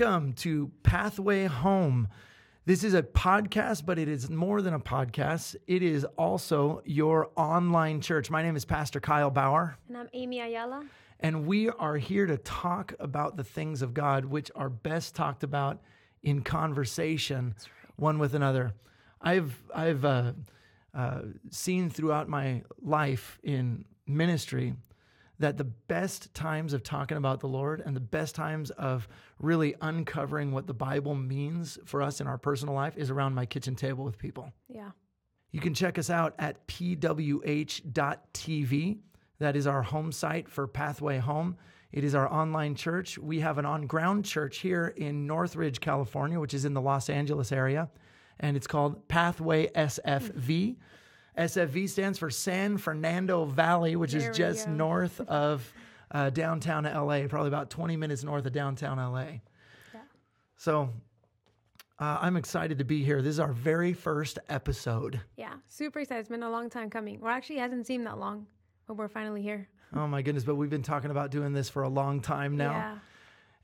Welcome to Pathway Home. This is a podcast, but it is more than a podcast. It is also your online church. My name is Pastor Kyle Bauer, And I'm Amy Ayala. and we are here to talk about the things of God, which are best talked about in conversation, one with another. I've I've uh, uh, seen throughout my life in ministry that the best times of talking about the Lord and the best times of really uncovering what the Bible means for us in our personal life is around my kitchen table with people. Yeah. You can check us out at pwh.tv. That is our home site for Pathway Home. It is our online church. We have an on ground church here in Northridge, California, which is in the Los Angeles area, and it's called Pathway SFV. SFV stands for San Fernando Valley, which There is just go. north of uh, downtown LA, probably about 20 minutes north of downtown LA. Yeah. So uh, I'm excited to be here. This is our very first episode. Yeah. Super excited. It's been a long time coming. Well, actually, it hasn't seemed that long, but we're finally here. Oh my goodness, but we've been talking about doing this for a long time now. Yeah.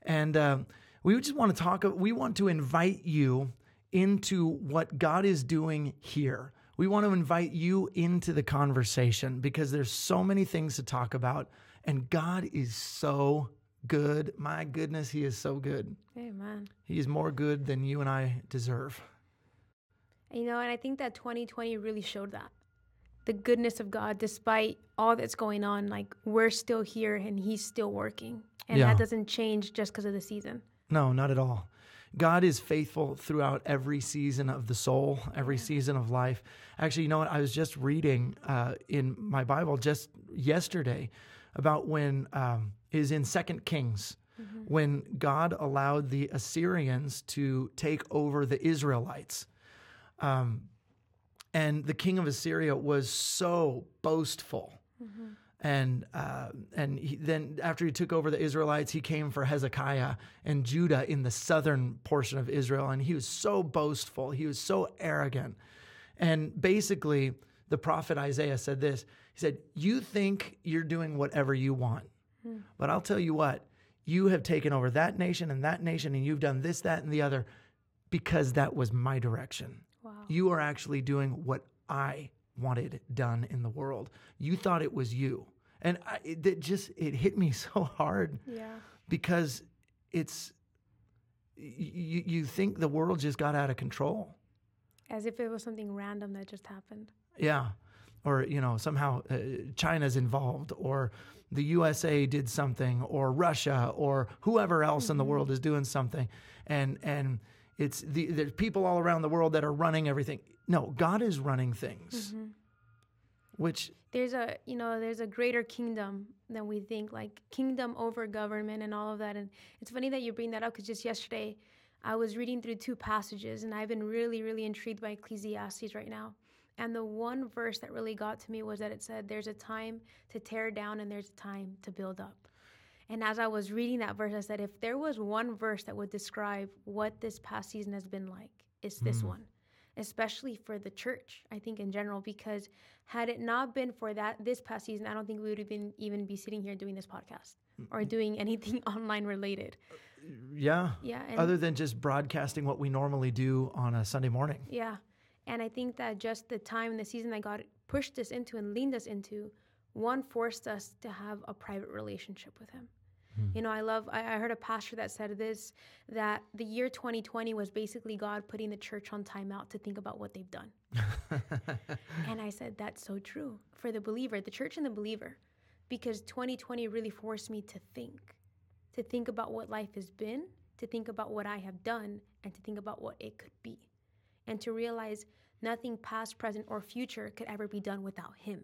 And uh, we just want to talk, we want to invite you into what God is doing here. We want to invite you into the conversation because there's so many things to talk about. And God is so good. My goodness, He is so good. Amen. He is more good than you and I deserve. You know, and I think that 2020 really showed that. The goodness of God, despite all that's going on, like we're still here and He's still working. And Yeah. that doesn't change just because of the season. No, not at all. God is faithful throughout every season of the soul, every season of life. Actually, you know what? I was just reading uh, in my Bible just yesterday about when um, is in Second Kings when God allowed the Assyrians to take over the Israelites. Um, and the king of Assyria was so boastful. And uh, and he, then after he took over the Israelites, he came for Hezekiah and Judah in the southern portion of Israel, and he was so boastful, he was so arrogant, and basically the prophet Isaiah said this. He said, "You think you're doing whatever you want, but I'll tell you what." You have taken over that nation and that nation, and you've done this, that, and the other because that was my direction. Wow. You are actually doing what I wanted done in the world. You thought it was you. And I, it, it just, it hit me so hard Yeah. because it's, you, you think the world just got out of control. As if it was something random that just happened. Yeah. Or, you know, somehow uh, China's involved, or the USA did something, or Russia, or whoever else in the world is doing something. And, and, it's the there's people all around the world that are running everything. No, God is running things. Which there's a you know there's a greater kingdom than we think like kingdom over government and all of that and it's funny that you bring that up because just yesterday i was reading through two passages and i've been really really intrigued by ecclesiastes right now and the one verse that really got to me was that it said there's a time to tear down and there's a time to build up. And as i was reading that verse i said if there was one verse that would describe what this past season has been like it's this hmm. one especially for the church i think in general because had it not been for that this past season i don't think we would even even be sitting here doing this podcast or doing anything online related. Uh, yeah. yeah Other than just broadcasting what we normally do on a Sunday morning. yeah and i think that just the time and the season that god pushed us into and leaned us into one forced us to have a private relationship with him. Hmm. You know i love I, I heard a pastor that said this that the year 2020 was basically god putting the church on timeout to think about what they've done. And I said, that's so true for the believer, the church and the believer, because 2020 really forced me to think, to think about what life has been, to think about what I have done, and to think about what it could be, and to realize nothing past, present, or future could ever be done without Him.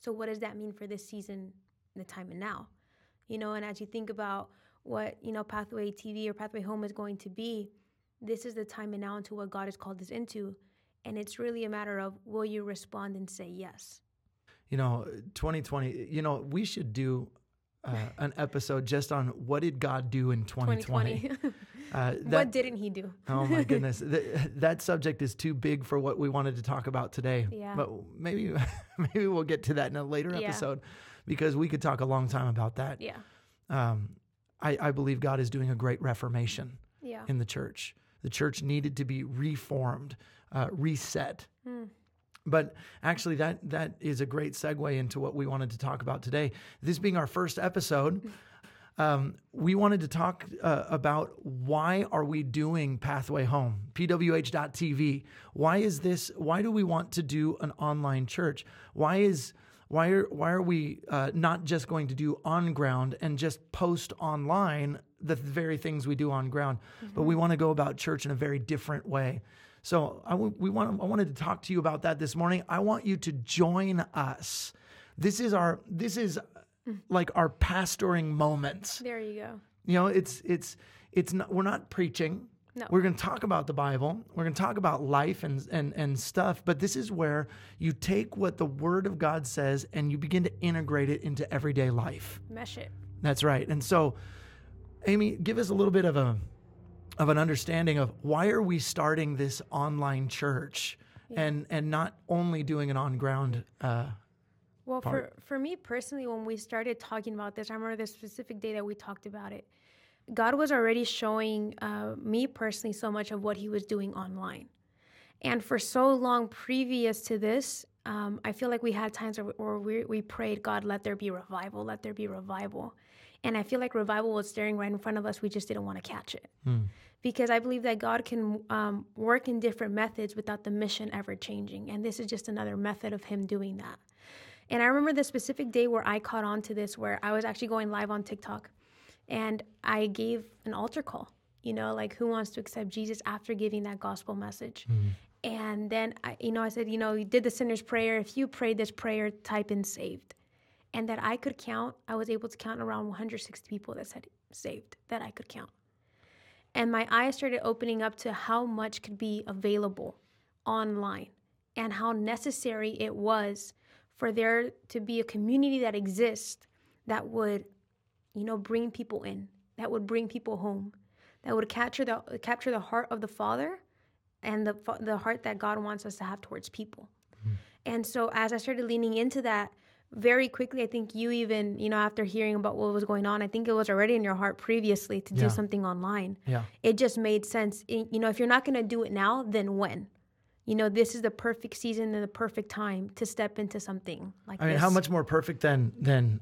So, what does that mean for this season, the time and now? You know, and as you think about what, you know, Pathway TV or Pathway Home is going to be, this is the time and now into what God has called us into. And it's really a matter of will you respond and say yes? You know, 2020, you know, we should do uh, an episode just on what did God do in 2020. 2020. Uh, what didn't he do? oh my goodness, Th- that subject is too big for what we wanted to talk about today. Yeah. But maybe maybe we'll get to that in a later Yeah. episode because we could talk a long time about that. Yeah. Um, I, I believe God is doing a great reformation. Yeah. in the church. The church needed to be reformed, uh, reset. But actually, that that is a great segue into what we wanted to talk about today. This being our first episode, um, we wanted to talk uh, about why are we doing Pathway Home, PWH.TV. Why is this? Why do we want to do an online church? Why is why are why are we uh, not just going to do on ground and just post online the very things we do on ground, but we want to go about church in a very different way. So I, w- we want I wanted to talk to you about that this morning. I want you to join us. This is our this is like our pastoring moments. There you go. You know, it's it's it's not we're not preaching. No. We're going to talk about the Bible. We're going to talk about life and and and stuff, but this is where you take what the word of God says and you begin to integrate it into everyday life. Mesh it. That's right. And so Amy, give us a little bit of a of an understanding of why are we starting this online church and and not only doing an on ground uh, Well, for, for me personally, when we started talking about this, I remember the specific day that we talked about it. God was already showing uh, me personally so much of what He was doing online. And for so long previous to this, um, I feel like we had times where, where we, we prayed, God, let there be revival, let there be revival. And I feel like revival was staring right in front of us. We just didn't want to catch it. Because I believe that God can um, work in different methods without the mission ever changing. And this is just another method of Him doing that. And I remember the specific day where I caught on to this, where I was actually going live on TikTok and I gave an altar call, you know, like who wants to accept Jesus after giving that gospel message. Mm-hmm. And then, I, you know, I said, you know, you did the sinner's prayer. If you prayed this prayer, type in saved. And that I could count, I was able to count around 160 people that said saved, that I could count. And my eyes started opening up to how much could be available online and how necessary it was for there to be a community that exists that would, you know, bring people in, that would bring people home, that would capture the capture the heart of the Father and the the heart that God wants us to have towards people. Hmm. And so as I started leaning into that very quickly, I think you even, you know, after hearing about what was going on, I think it was already in your heart previously to Yeah. do something online. yeah. It just made sense. You know, if you're not going to do it now, then when? You know, this is the perfect season and the perfect time to step into something like I mean, this. how much more perfect than than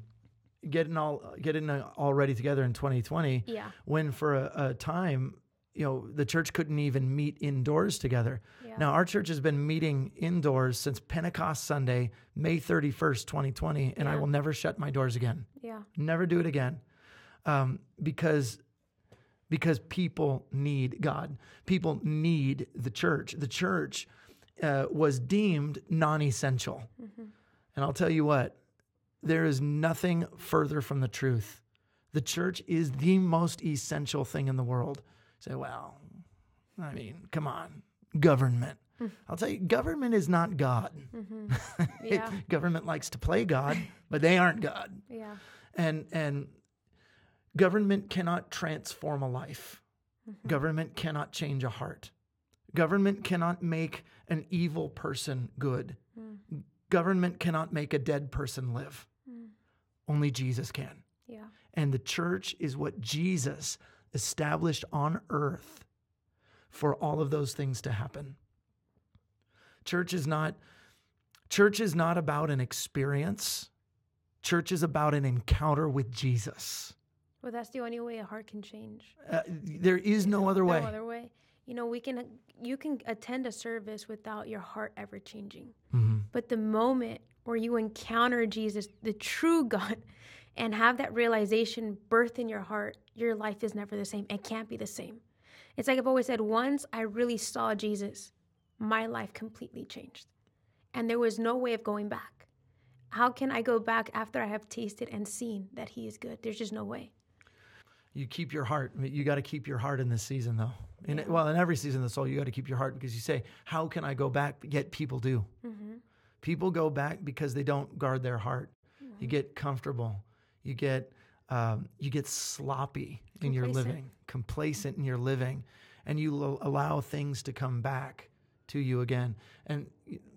getting all getting all ready together in 2020 Yeah. when for a, a time you know the church couldn't even meet indoors together Yeah. now our church has been meeting indoors since pentecost sunday may 31st 2020 and i will never shut my doors again Yeah. never do it again um, because because people need god. People need the church. The church uh, was deemed non-essential. And i'll tell you what there is nothing further from the truth. The church is the most essential thing in the world. Say well i mean come on government. I'll tell you government is not god. Yeah. government likes to play god but they aren't god. Yeah. and and government cannot transform a life. Mm-hmm. Government cannot change a heart. Government cannot make an evil person good. Mm. Government cannot make a dead person live. Mm. Only jesus can. Yeah. and the church is what jesus established on earth for all of those things to happen. Church is not church is not about an experience. Church is about an encounter with jesus Well, that's the only way a heart can change. uh, there is no other way No other way. You know, we can you can attend a service without your heart ever changing. Mhm. But the moment where you encounter Jesus, the true God, and have that realization birth in your heart, your life is never the same. It can't be the same. It's like I've always said, once I really saw Jesus, my life completely changed. And there was no way of going back. How can I go back after I have tasted and seen that he is good? There's just no way. You keep your heart you got to keep your heart in this season though. In, well in every season of the soul you got to keep your heart because you say how can i go back yet people do? People go back because they don't guard their heart. You get comfortable. You get um, you get sloppy in your living complacent in your living and you lo- allow things to come back to you again. And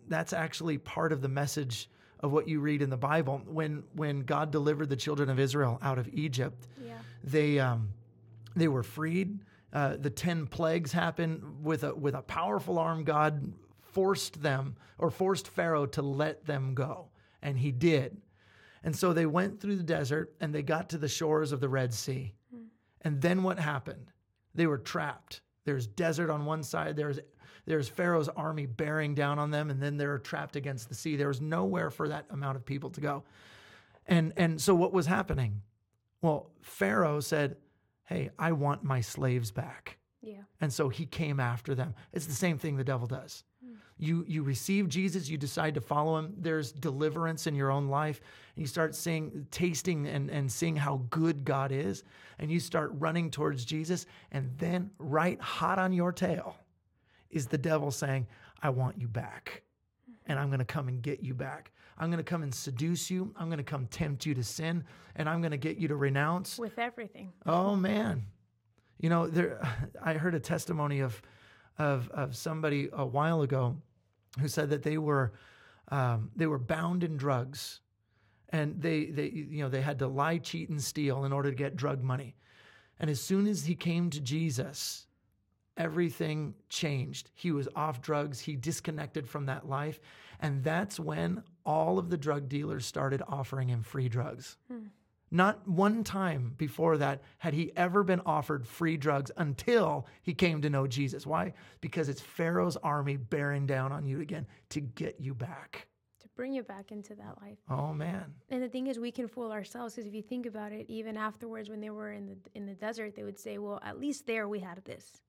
that's actually part of the message of what you read in the bible when when god delivered the children of israel out of egypt Yeah. they um, they were freed uh, the 10 plagues happened with a, with a powerful arm. God forced them or forced Pharaoh to let them go. And he did. And so they went through the desert and they got to the shores of the Red Sea. Mm. And then what happened? They were trapped. There's desert on one side, there's there's Pharaoh's army bearing down on them, and then they're trapped against the sea. There was nowhere for that amount of people to go. And and so what was happening? Well, Pharaoh said, Hey, I want my slaves back. Yeah. And so he came after them. It's the same thing the devil does. Mm. You you receive Jesus, you decide to follow him. There's deliverance in your own life. And you start seeing, tasting and, and seeing how good God is. And you start running towards Jesus. And then right hot on your tail is the devil saying, I want you back. And I'm going to come and get you back. I'm going to come and seduce you. I'm going to come tempt you to sin. And I'm going to get you to renounce. With everything. Oh, man. You know, there, I heard a testimony of, of, of somebody a while ago who said that they were, um, they were bound in drugs and they, they, you know, they had to lie, cheat, and steal in order to get drug money. And as soon as he came to Jesus, everything changed. He was off drugs, he disconnected from that life. And that's when all of the drug dealers started offering him free drugs. Hmm. Not one time before that had he ever been offered free drugs until he came to know Jesus. Why? Because it's Pharaoh's army bearing down on you again to get you back. To bring you back into that life. Oh man. And the thing is we can fool ourselves because if you think about it, even afterwards when they were in the in the desert, they would say, Well, at least there we had this.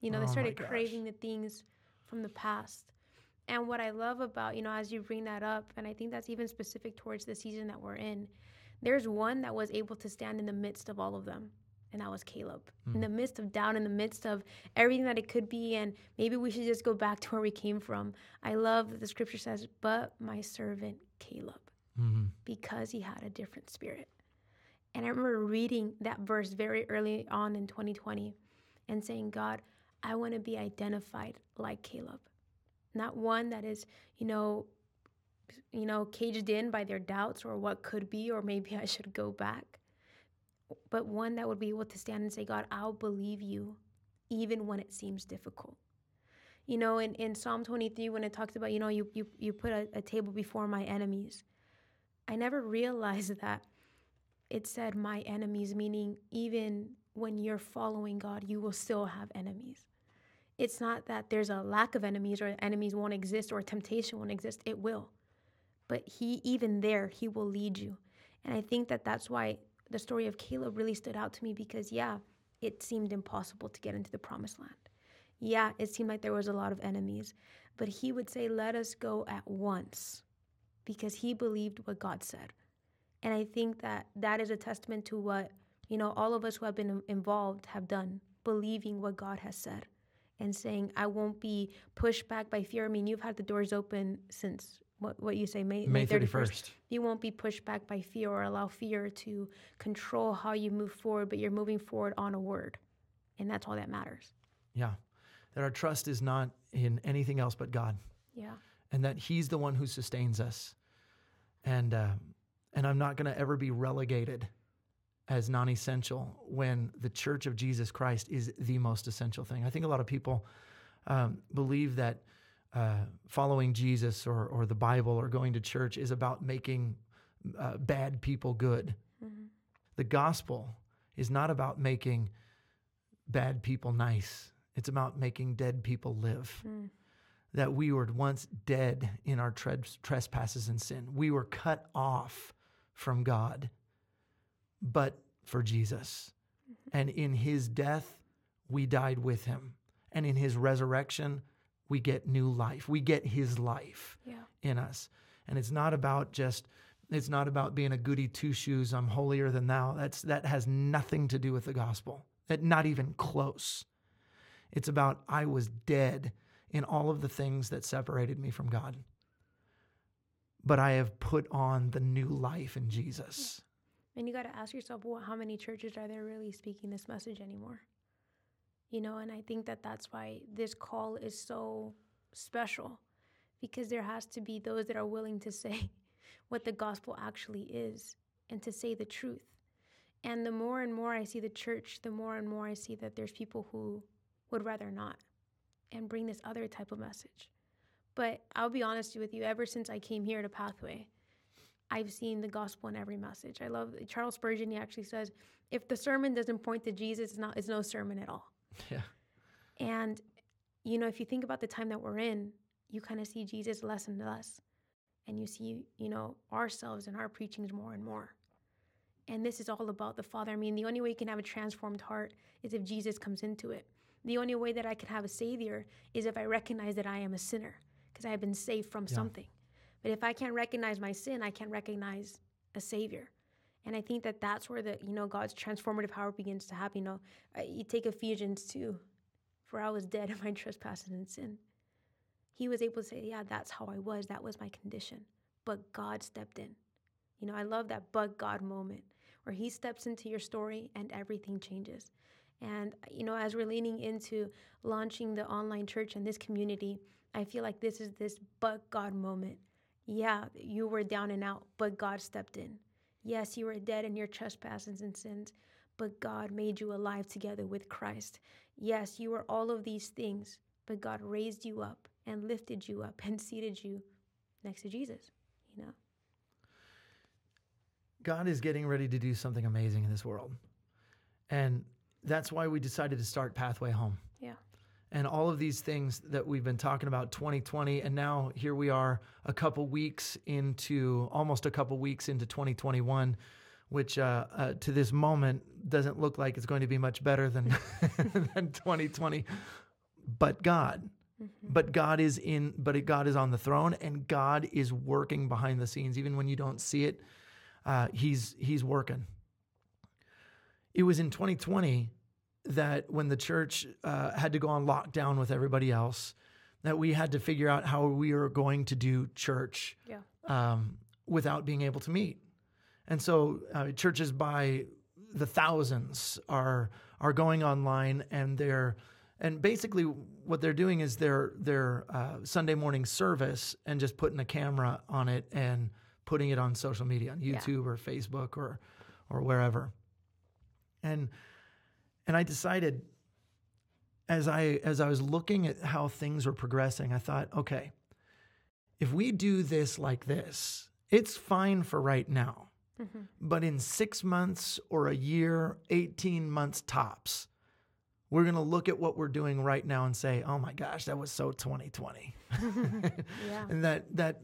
You know, oh they started craving the things from the past. And what I love about, you know, as you bring that up, and I think that's even specific towards the season that we're in, there's one that was able to stand in the midst of all of them. And that was Caleb. Mm. In the midst of doubt, in the midst of everything that it could be, and maybe we should just go back to where we came from. I love that the scripture says, But my servant Caleb, mm-hmm. because he had a different spirit. And I remember reading that verse very early on in 2020 and saying, God, I want to be identified like Caleb. Not one that is, you know, you know, caged in by their doubts or what could be, or maybe I should go back. But one that would be able to stand and say, God, I'll believe you even when it seems difficult. You know, in, in Psalm 23, when it talks about, you know, you, you, you put a, a table before my enemies, I never realized that it said my enemies, meaning even when you're following God, you will still have enemies. It's not that there's a lack of enemies or enemies won't exist or temptation won't exist. It will. But He, even there, He will lead you. And I think that that's why the story of Caleb really stood out to me because, yeah, it seemed impossible to get into the promised land. Yeah, it seemed like there was a lot of enemies. But he would say, Let us go at once because he believed what God said. And I think that that is a testament to what you know, all of us who have been involved have done, believing what God has said and saying, I won't be pushed back by fear. I mean, you've had the doors open since what, what you say, May, May 31st. 31st. You won't be pushed back by fear or allow fear to control how you move forward, but you're moving forward on a word. And that's all that matters. Yeah. That our trust is not in anything else but God. Yeah. And that He's the one who sustains us. And, uh, and I'm not going to ever be relegated as non essential when the church of Jesus Christ is the most essential thing. I think a lot of people um, believe that uh, following Jesus or, or the Bible or going to church is about making uh, bad people good. Mm-hmm. The gospel is not about making bad people nice, it's about making dead people live. Mm. That we were once dead in our trespasses and sin. We were cut off from God but for Jesus. Mm-hmm. And in his death, we died with him. And in his resurrection, we get new life. We get his life yeah. in us. And it's not about just it's not about being a goody two shoes, I'm holier than thou. That's that has nothing to do with the gospel. That not even close. It's about I was dead in all of the things that separated me from God. But I have put on the new life in Jesus. And you got to ask yourself, well, how many churches are there really speaking this message anymore? You know, and I think that that's why this call is so special because there has to be those that are willing to say what the gospel actually is and to say the truth. And the more and more I see the church, the more and more I see that there's people who would rather not and bring this other type of message. But I'll be honest with you, ever since I came here to Pathway, I've seen the gospel in every message. I love Charles Spurgeon, he actually says, if the sermon doesn't point to Jesus, it's not it's no sermon at all. Yeah. And you know, if you think about the time that we're in, you kind of see Jesus less and less. And you see, you know, ourselves and our preachings more and more. And this is all about the Father. I mean, the only way you can have a transformed heart is if Jesus comes into it. The only way that I can have a Savior is if I recognize that I am a sinner because I have been saved from Yeah. something. But if I can't recognize my sin, I can't recognize a Savior. And I think that that's where the, you know, God's transformative power begins to happen. You know, you take Ephesians 2, for I was dead in my trespasses and sin. He was able to say, yeah, that's how I was. That was my condition. But God stepped in. You know, I love that but God moment where He steps into your story and everything changes. And, you know, as we're leaning into launching the online church and this community, I feel like this is this but God moment. Yeah, you were down and out, but God stepped in. Yes, you were dead in your trespasses and sins, but God made you alive together with Christ. Yes, you were all of these things, but God raised you up and lifted you up and seated you next to Jesus, you know? God is getting ready to do something amazing in this world. And that's why we decided to start Pathway Home. And all of these things that we've been talking about 2020 and now here we are a couple weeks into almost a couple weeks into 2021 which uh, uh, to this moment doesn't look like it's going to be much better than than 2020 but God but God is in but God is on the throne and God is working behind the scenes. Even when you don't see it uh, he's he's working. It was in 2020 that when the church uh, had to go on lockdown with everybody else, that we had to figure out how we were going to do church Yeah. um, without being able to meet. And so uh, churches by the thousands are are going online and they're and basically what they're doing is their their uh, Sunday morning service and just putting a camera on it and putting it on social media on Yeah. YouTube or Facebook or or wherever. And and I decided as I as I was looking at how things were progressing, I thought, okay, if we do this like this, it's fine for right now. But in six months or a year, 18 months tops, we're going to look at what we're doing right now and say, oh my gosh, that was so 2020. Yeah. and that, that,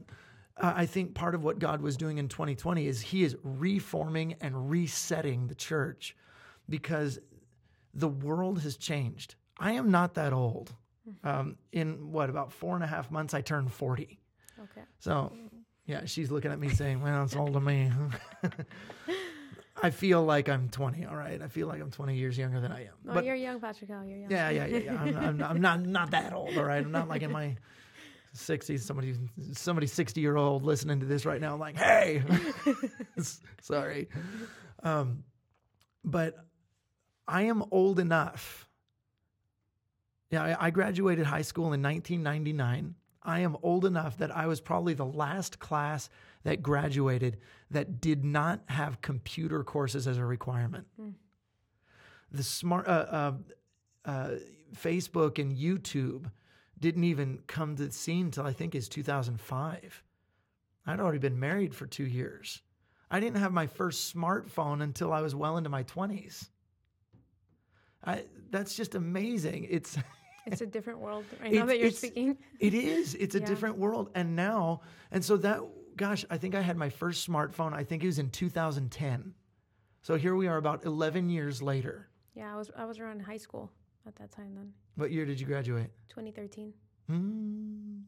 uh, I think part of what God was doing in 2020 is He is reforming and resetting the church because the world has changed. I am not that old. Um, in what, about four and a half months, I turned 40. Okay. So, yeah, she's looking at me saying, well, it's old to me. I feel like I'm 20, all right? I feel like I'm 20 years younger than I am. Oh, but you're young, Patrick. Oh, you're young. yeah, yeah, yeah, yeah. I'm, I'm, I'm not not that old, all right? I'm not like in my 60s. Somebody, somebody 60 year old listening to this right now, like, hey, sorry. Um, but I am old enough. Yeah, I, graduated high school in 1999. I am old enough that I was probably the last class that graduated that did not have computer courses as a requirement. The smart uh, uh, uh, Facebook and YouTube didn't even come to the scene till I think is 2005. I'd already been married for two years. I didn't have my first smartphone until I was well into my 20s. I, that's just amazing. It's It's a different world right now that you're speaking. it is. It's a Yeah. different world. And now, and so that, gosh, I think I had my first smartphone, I think it was in 2010. So here we are about 11 years later. Yeah, I was I was around high school at that time then, What year did you graduate? 2013. Hmm.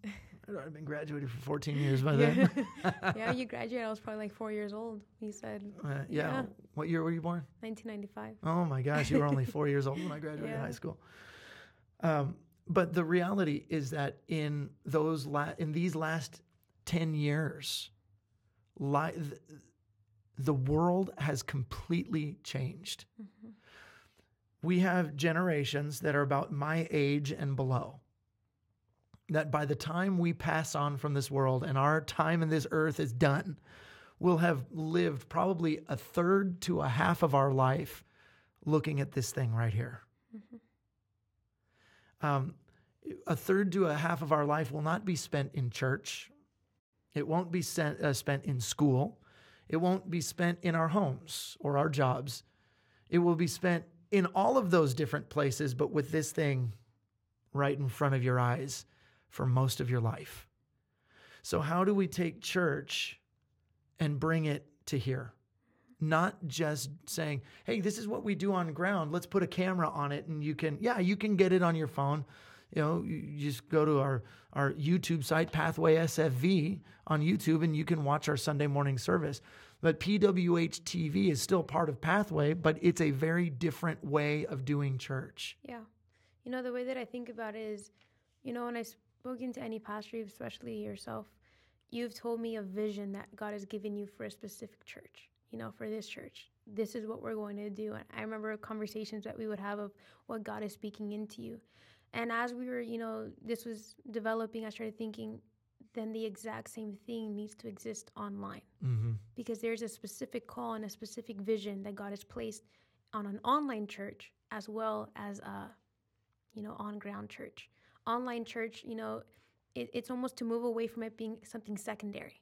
I'd already been graduated for 14 years by then. yeah, you graduated. I was probably like four years old. You said Uh, yeah. Yeah. What year were you born? 1995. Oh my gosh, you were only four years old when I graduated Yeah. high school. Um, but the reality is that in those la- in these last ten years, li- th- the world has completely changed. We have generations that are about my age and below. That by the time we pass on from this world and our time in this earth is done, we'll have lived probably a third to a half of our life looking at this thing right here. Um, a third to a half of our life will not be spent in church. It won't be sent, uh, spent in school. It won't be spent in our homes or our jobs. It will be spent in all of those different places, but with this thing right in front of your eyes for most of your life. So, how do we take church and bring it to here? Not just saying, hey, this is what we do on ground. Let's put a camera on it and you can, yeah, you can get it on your phone. You know, you just go to our, our YouTube site, Pathway SFV on YouTube, and you can watch our Sunday morning service. But PWH TV is still part of Pathway, but it's a very different way of doing church. Yeah. You know, the way that I think about it is, you know, when I spoken to any pastor, especially yourself, you've told me a vision that God has given you for a specific church, you know, for this church. This is what we're going to do. And I remember conversations that we would have of what God is speaking into you. And as we were, you know, this was developing, I started thinking, then the exact same thing needs to exist online. Mm-hmm. Because there's a specific call and a specific vision that God has placed on an online church as well as a, you know, on ground church. Online church, you know, it, it's almost to move away from it being something secondary,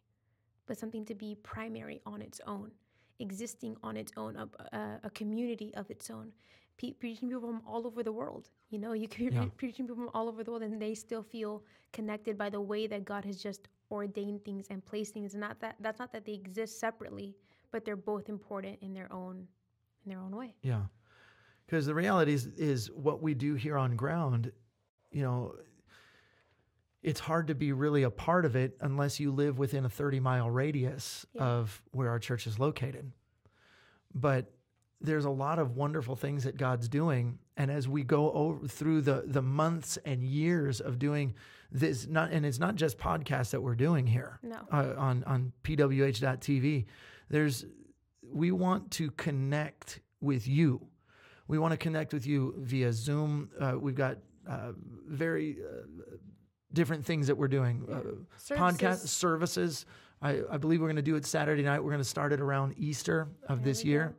but something to be primary on its own, existing on its own, a, a, a community of its own preaching people from all over the world. You know, you can be yeah. preaching people from all over the world, and they still feel connected by the way that God has just ordained things and placed things. And not that that's not that they exist separately, but they're both important in their own in their own way. Yeah, because the reality is is what we do here on ground. You know, it's hard to be really a part of it unless you live within a 30 mile radius yeah. of where our church is located. But there's a lot of wonderful things that God's doing. And as we go over through the the months and years of doing this, not and it's not just podcasts that we're doing here no. uh, on on pwh.tv. There's we want to connect with you. We want to connect with you via Zoom. Uh, we've got uh, very uh, different things that we're doing. Uh. Podcast services. I, I, believe we're going to do it Saturday night. We're going to start it around Easter of there this year. Go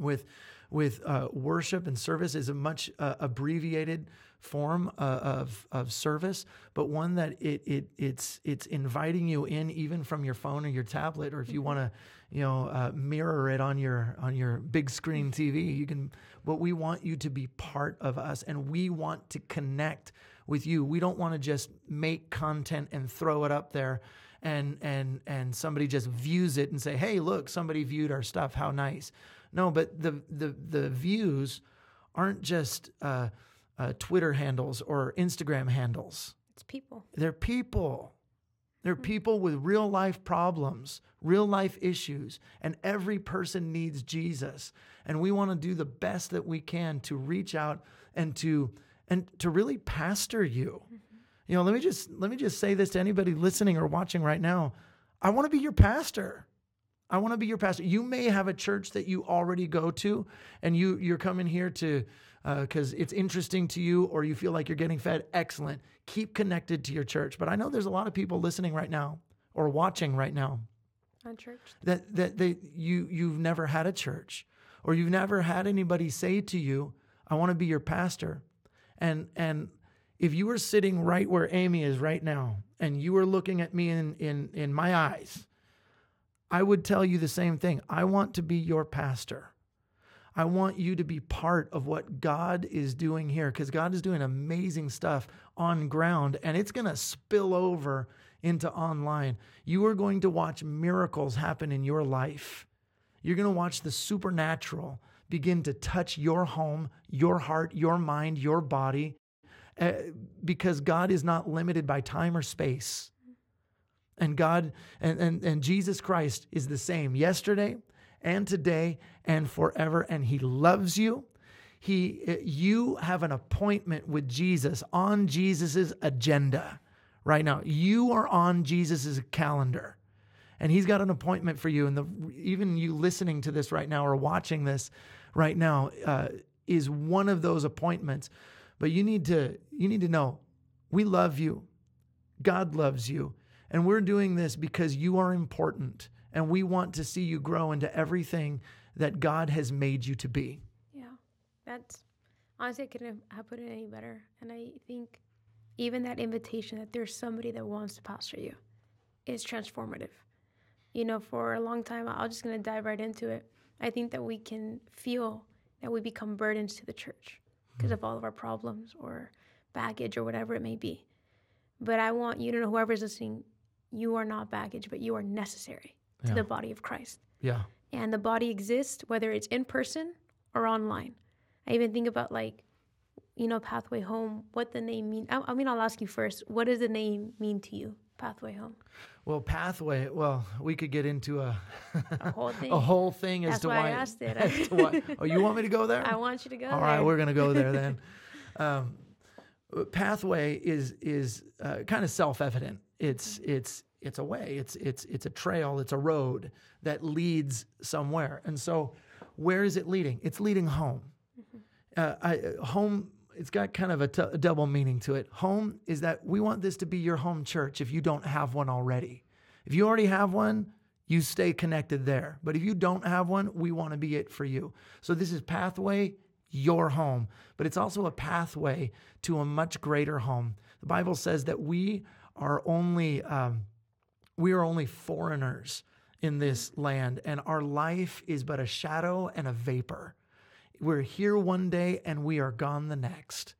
with with uh, worship and service is a much uh, abbreviated form uh, of of service, but one that it it it's it's inviting you in even from your phone or your tablet, or if you want to, you know, uh, mirror it on your on your big screen TV, you can. But we want you to be part of us, and we want to connect with you. We don't want to just make content and throw it up there and and and somebody just views it and say, "Hey, look, somebody viewed our stuff. How nice." No, but the the the views aren't just uh, uh, Twitter handles or Instagram handles. It's people. They're people. They're hmm. people with real life problems, real life issues, and every person needs Jesus. And we want to do the best that we can to reach out and to and to really pastor you. Mm-hmm. You know, let me just let me just say this to anybody listening or watching right now. I want to be your pastor. I want to be your pastor. You may have a church that you already go to, and you you're coming here to because uh, it's interesting to you, or you feel like you're getting fed. Excellent. Keep connected to your church. But I know there's a lot of people listening right now or watching right now. On church. That that they you you've never had a church, or you've never had anybody say to you, "I want to be your pastor," and and if you were sitting right where Amy is right now, and you were looking at me in in in my eyes I would tell you the same thing. I want to be your pastor. I want you to be part of what God is doing here because God is doing amazing stuff on ground and it's going to spill over into online. You are going to watch miracles happen in your life. You're going to watch the supernatural begin to touch your home, your heart, your mind, your body uh, because God is not limited by time or space. And God and, and, and Jesus Christ is the same yesterday and today and forever. And He loves you. He, you have an appointment with Jesus on Jesus's agenda right now. You are on Jesus's calendar and he's got an appointment for you. And the, even you listening to this right now or watching this right now uh, is one of those appointments. But you need to you need to know we love you. God loves you. And we're doing this because you are important And we want to see you grow into everything that God has made you to be. Yeah. That's honestly, I couldn't have put it any better. And I think even that invitation that there's somebody that wants to pastor you is transformative. You know, for a long time, I'm just going to dive right into it. I think that we can feel that we become burdens to the church because of all of our problems or baggage or whatever it may be. But I want you to know, whoever's listening, you are not baggage, but you are necessary to Yeah. the body of Christ. Yeah. And the body exists whether it's in person or online. I even think about like, you know, Pathway Home, what the name mean. I, I mean, I'll ask you first. What does the name mean to you, Pathway Home? Well, pathway. Well, we could get into a A whole thing. a whole thing as That's to why I asked it. as to why- Oh, you want me to go there? I want you to go All there. right, we're gonna go there then. um, pathway is is uh, kind of self evident. It's it's it's a way. It's it's it's a trail. It's a road that leads somewhere. And so, where is it leading? It's leading home. Uh, I, home. It's got kind of a, t- a double meaning to it. Home is that we want this to be your home church. If you don't have one already, if you already have one, you stay connected there. But if you don't have one, we want to be it for you. So this is pathway your home, but it's also a pathway to a much greater home. The Bible says that we are only um, we are only foreigners in this land, and our life is but a shadow and a vapor. We're here one day and we are gone the next.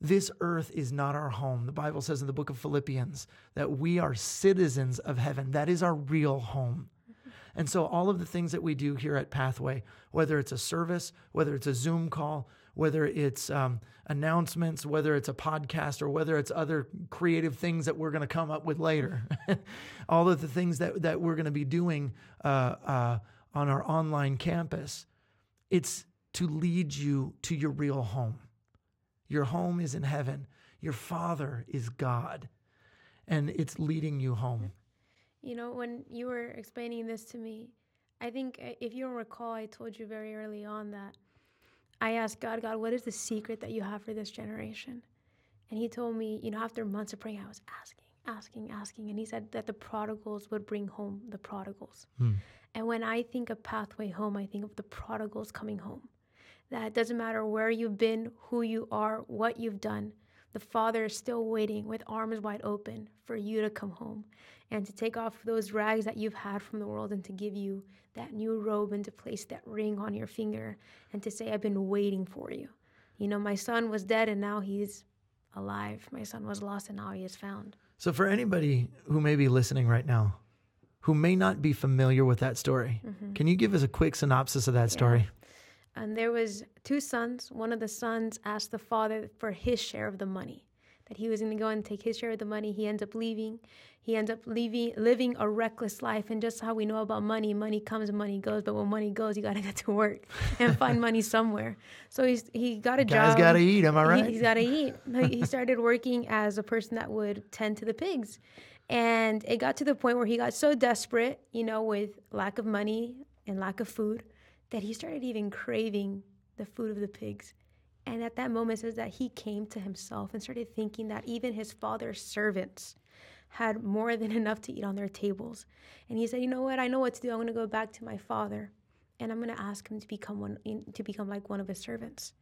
This earth is not our home. The Bible says in the book of Philippians that we are citizens of heaven. That is our real home. And so, all of the things that we do here at Pathway, whether it's a service, whether it's a Zoom call, whether it's um, announcements, whether it's a podcast, or whether it's other creative things that we're going to come up with later, all of the things that, that we're going to be doing uh, uh, on our online campus, it's to lead you to your real home. Your home is in heaven. Your Father is God, and it's leading you home. You know, when you were explaining this to me, I think uh, if you don't recall, I told you very early on that I asked God, God, what is the secret that you have for this generation? And He told me, you know, after months of praying, I was asking, asking, asking. And He said that the prodigals would bring home the prodigals. Hmm. And when I think of Pathway Home, I think of the prodigals coming home. That it doesn't matter where you've been, who you are, what you've done, the Father is still waiting with arms wide open for you to come home and to take off those rags that you've had from the world and to give you that new robe and to place that ring on your finger and to say, I've been waiting for you. You know, my son was dead and now he's alive. My son was lost and now he is found. So, for anybody who may be listening right now, who may not be familiar with that story, mm-hmm. can you give us a quick synopsis of that story? And there was two sons. One of the sons asked the father for his share of the money. That he was going to go and take his share of the money. He ends up leaving. He ends up leaving, living a reckless life. And just how we know about money, money comes and money goes. But when money goes, you got to get to work and find money somewhere. So he's, he got a job. Guys job. got to eat, am I He- right? he's got to eat. He- he started working as a person that would tend to the pigs. And it got to the point where he got so desperate, you know, with lack of money and lack of food, that he started even craving the food of the pigs. And at that moment, says that he came to himself and started thinking that even his father's servants had more than enough to eat on their tables. And he said, "You know what? I know what to do. I'm going to go back to my father, and I'm going to ask him to become one to become like one of his servants."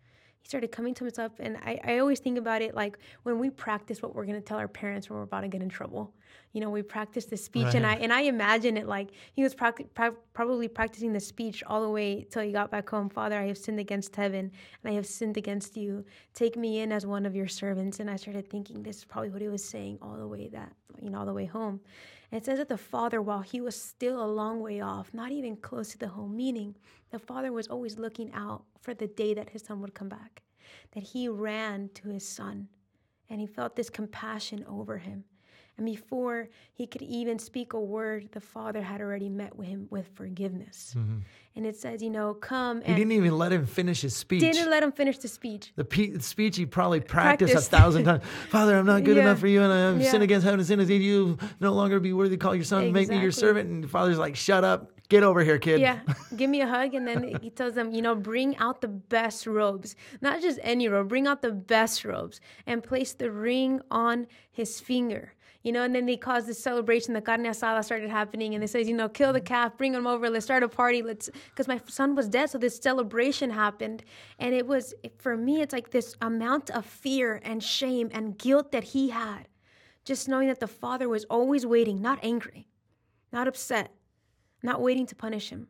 He started coming to himself, and I, I always think about it like when we practice what we're going to tell our parents when we're about to get in trouble. You know, we practice the speech, and I and I imagine it like he was prac- pra- probably practicing the speech all the way till he got back home. Father, I have sinned against heaven, and I have sinned against you. Take me in as one of your servants. And I started thinking this is probably what he was saying all the way that you know all the way home. And it says that the father, while he was still a long way off, not even close to the home, meaning the father was always looking out for the day that his son would come back, that he ran to his son and he felt this compassion over him. And before he could even speak a word, the father had already met with him with forgiveness. Mm-hmm. And it says, you know, come He didn't even let him finish his speech. didn't let him finish the speech. the pe- speech he probably practiced, Practiced. a thousand times. Father, I'm not good Yeah. enough for you, and I have Yeah. sinned against heaven and sinned against you. No longer be worthy to call your son. Make me your servant. And the father's like, Shut up. Get over here, kid. Yeah, give me a hug. And then he tells them, you know, bring out the best robes, not just any robe, bring out the best robes and place the ring on his finger. You know, and then they caused this celebration. The carne asada started happening, and they says, you know, kill the calf, bring him over, let's start a party. Let's, because my son was dead, so this celebration happened, and it was for me, it's like this amount of fear and shame and guilt that he had, just knowing that the father was always waiting, not angry, not upset, not waiting to punish him,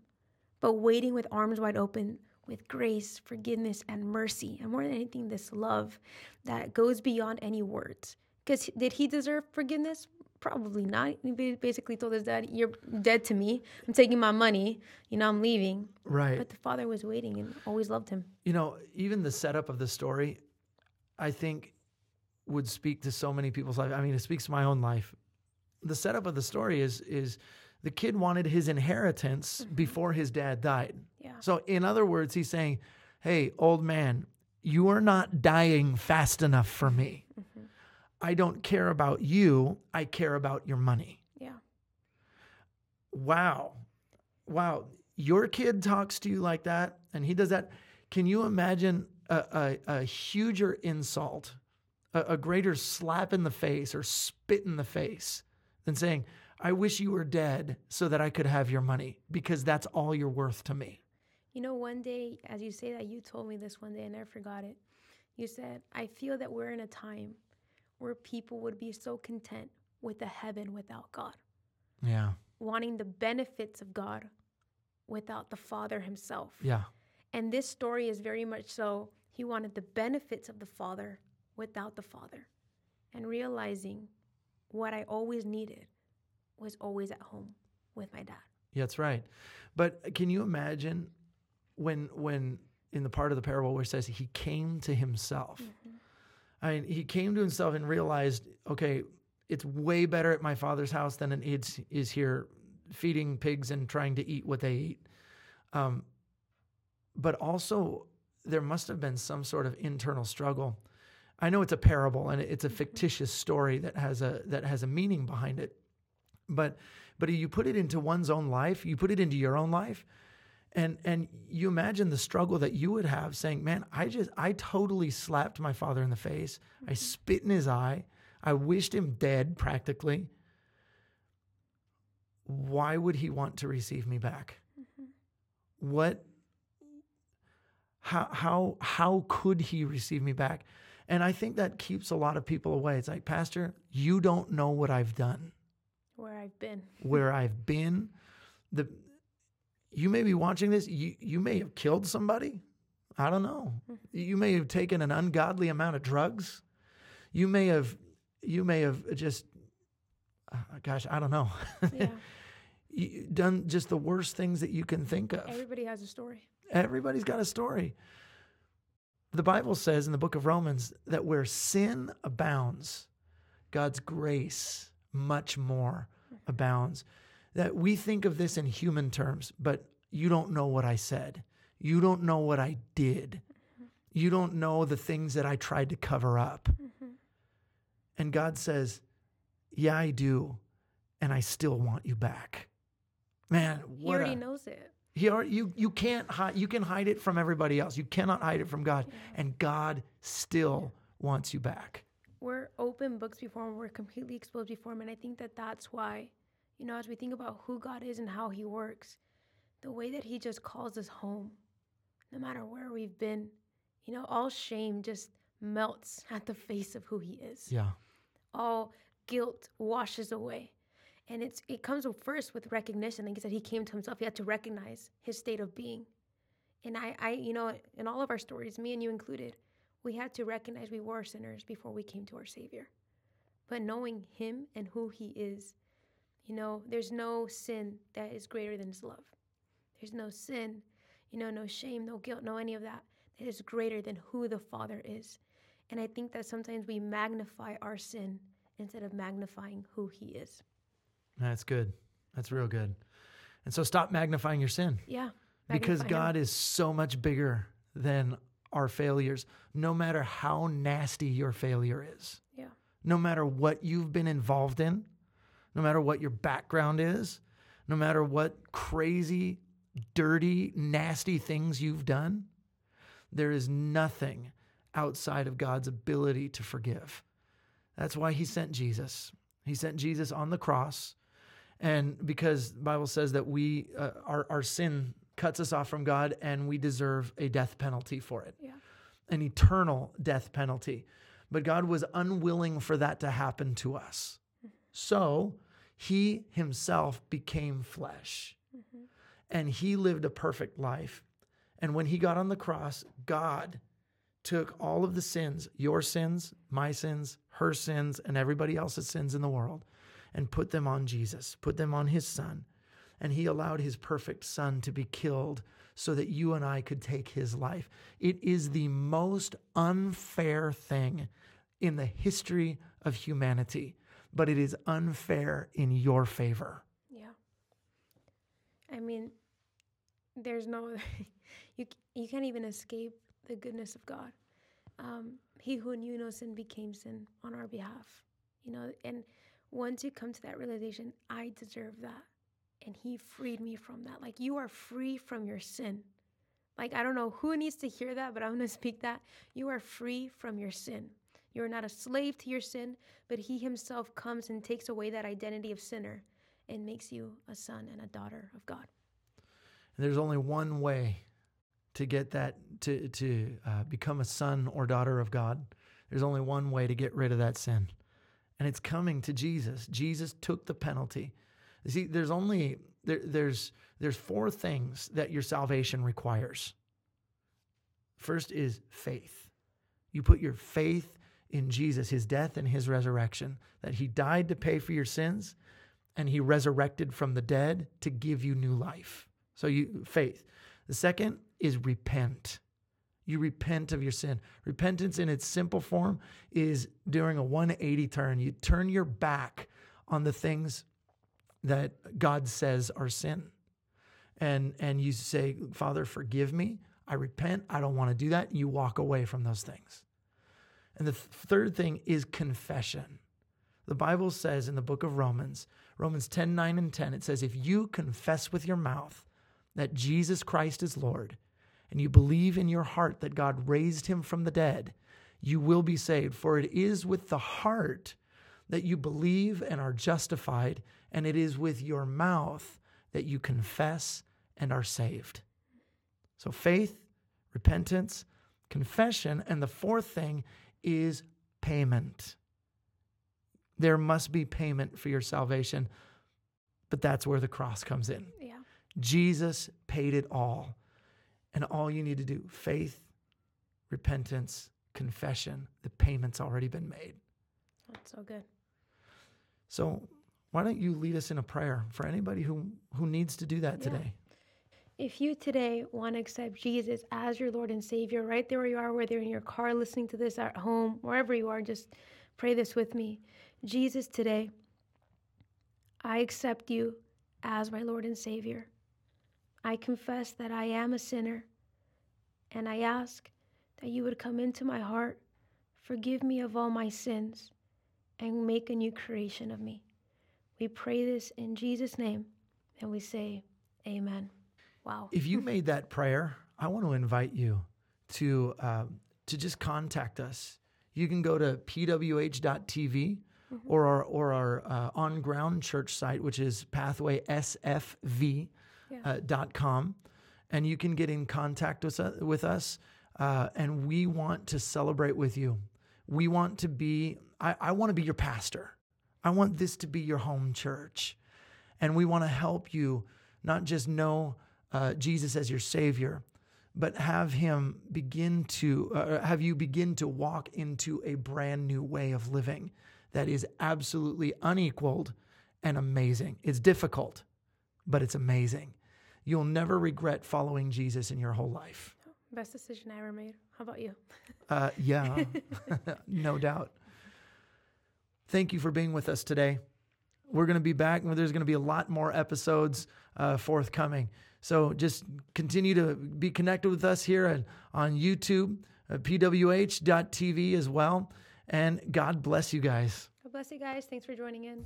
but waiting with arms wide open with grace, forgiveness, and mercy. And more than anything, this love that goes beyond any words. Because did he deserve forgiveness? Probably not. He basically told his dad, You're dead to me. I'm taking my money. You know, I'm leaving. Right. But the father was waiting and always loved him. You know, even the setup of the story, I think, would speak to so many people's life. I mean, it speaks to my own life. The setup of the story is is the kid wanted his inheritance mm-hmm. before his dad died. Yeah. So, in other words, he's saying, Hey, old man, you are not dying fast enough for me. Mm-hmm. I don't care about you. I care about your money. Yeah. Wow. Wow. Your kid talks to you like that and he does that. Can you imagine a, a, a huger insult, a, a greater slap in the face or spit in the face than saying, I wish you were dead so that I could have your money because that's all you're worth to me. You know, one day, as you say that, you told me this one day, I never forgot it. You said, I feel that we're in a time where people would be so content with a heaven without God. Yeah. Wanting the benefits of God without the Father Himself. Yeah. And this story is very much so. He wanted the benefits of the Father without the Father. And realizing what I always needed was always at home with my dad. Yeah, that's right. But can you imagine when when in the part of the parable where it says he came to himself? Mm-hmm. I mean, he came to himself and realized, okay, it's way better at my father's house than it is here feeding pigs and trying to eat what they eat. Um, but also, there must have been some sort of internal struggle. I know it's a parable and it's a mm-hmm. fictitious story that has a that has a meaning behind it. But but you put it into one's own life, you put it into your own life, and and you imagine the struggle that you would have saying, "Man, I just I totally slapped my father in the face. I mm-hmm. spit in his eye. I wished him dead practically. Why would he want to receive me back? Mm-hmm. What how how how could he receive me back? And I think that keeps a lot of people away. It's like, "Pastor, you don't know what I've done." Where I've been. Where I've been. The you may be watching this, you you may have killed somebody. I don't know. Mm-hmm. You may have taken an ungodly amount of drugs. You may have you may have just uh, gosh, I don't know. Yeah. done just the worst things that you can think of. Everybody has a story. Everybody's got a story. The Bible says in the book of Romans that where sin abounds, God's grace much more abounds. That we think of this in human terms, but you don't know what I said. You don't know what I did. You don't know the things that I tried to cover up. Mm-hmm. And God says, Yeah, I do. And I still want you back. Man, what he already a, knows it. He already, you you can't hide you can hide it from everybody else. You cannot hide it from God. Yeah. And God still wants you back we're open books before him, we're completely exposed before him. And I think that that's why, you know, as we think about who God is and how he works, the way that he just calls us home, no matter where we've been, you know, all shame just melts at the face of who he is. Yeah. All guilt washes away. And it's it comes first with recognition. Like he said, he came to himself. He had to recognize his state of being. And I, I, you know, in all of our stories, me and you included, we had to recognize we were sinners before we came to our Savior. But knowing Him and who He is, you know, there's no sin that is greater than His love. There's no sin, you know, no shame, no guilt, no any of that that is greater than who the Father is. And I think that sometimes we magnify our sin instead of magnifying who He is. That's good. That's real good. And so stop magnifying your sin. Yeah. Because God him. is so much bigger than our failures, no matter how nasty your failure is. Yeah. No matter what you've been involved in, no matter what your background is, no matter what crazy, dirty, nasty things you've done, there is nothing outside of God's ability to forgive. That's why he sent Jesus. He sent Jesus on the cross. And because the Bible says that we uh, our our sin cuts us off from God and we deserve a death penalty for it. Yeah. An eternal death penalty. But God was unwilling for that to happen to us. So, he himself became flesh. Mm-hmm. And he lived a perfect life. And when he got on the cross, God took all of the sins, your sins, my sins, her sins, and everybody else's sins in the world, and put them on Jesus, put them on his son. And he allowed his perfect son to be killed so that you and I could take his life. It is the most unfair thing in the history of humanity, but it is unfair in your favor. Yeah. I mean, there's no, you, you can't even escape the goodness of God. Um, he who knew no sin became sin on our behalf, you know, and once you come to that realization, I deserve that. And he freed me from that. Like you are free from your sin. Like I don't know who needs to hear that, but I'm going to speak that. You are free from your sin. You're not a slave to your sin, but he himself comes and takes away that identity of sinner and makes you a son and a daughter of God. And there's only one way to get that to to uh, become a son or daughter of God. There's only one way to get rid of that sin, and it's coming to Jesus. Jesus took the penalty. You see, there's only there, there's there's four things that your salvation requires. First is faith. You put your faith in Jesus, his death and his resurrection, that he died to pay for your sins and he resurrected from the dead to give you new life. So you faith. The second is repent. You repent of your sin. Repentance in its simple form is doing a 180 turn. You turn your back on the things that God says are sin. And and you say, "Father, forgive me. I repent. I don't want to do that." You walk away from those things. And the th- third thing is confession. The Bible says in the book of Romans, Romans 10 9 and 10, it says, If you confess with your mouth that Jesus Christ is Lord, and you believe in your heart that God raised him from the dead, you will be saved. For it is with the heart that you believe and are justified, and it is with your mouth that you confess and are saved. So faith, repentance, confession, and the fourth thing is payment. There must be payment for your salvation, but that's where the cross comes in. Yeah. Jesus paid it all. And all you need to do faith, repentance, confession, the payment's already been made. That's so good. So, why don't you lead us in a prayer for anybody who, who needs to do that Yeah. today? If you today want to accept Jesus as your Lord and Savior, right there where you are, whether you're in your car listening to this at home, wherever you are, just pray this with me. Jesus, today, I accept you as my Lord and Savior. I confess that I am a sinner, and I ask that you would come into my heart, forgive me of all my sins, and make a new creation of me. We pray this in Jesus' name, and we say, Amen. Wow. If you made that prayer, I want to invite you to uh, to just contact us. You can go to pwh.tv or our or our uh, on ground church site, which is pathwaysfv Yeah. uh, dot com, and you can get in contact with us, with us uh, and we want to celebrate with you. We want to be. I, I want to be your pastor. I want this to be your home church, and we want to help you not just know uh, Jesus as your Savior, but have Him begin to uh, have you begin to walk into a brand new way of living that is absolutely unequaled and amazing. It's difficult, but it's amazing. You'll never regret following Jesus in your whole life. Best decision I ever made. How about you? Uh, yeah, no doubt. Thank you for being with us today. We're going to be back, and there's going to be a lot more episodes uh, forthcoming. So just continue to be connected with us here and on YouTube, uh, pwh.tv as well. And God bless you guys. God bless you guys. Thanks for joining in.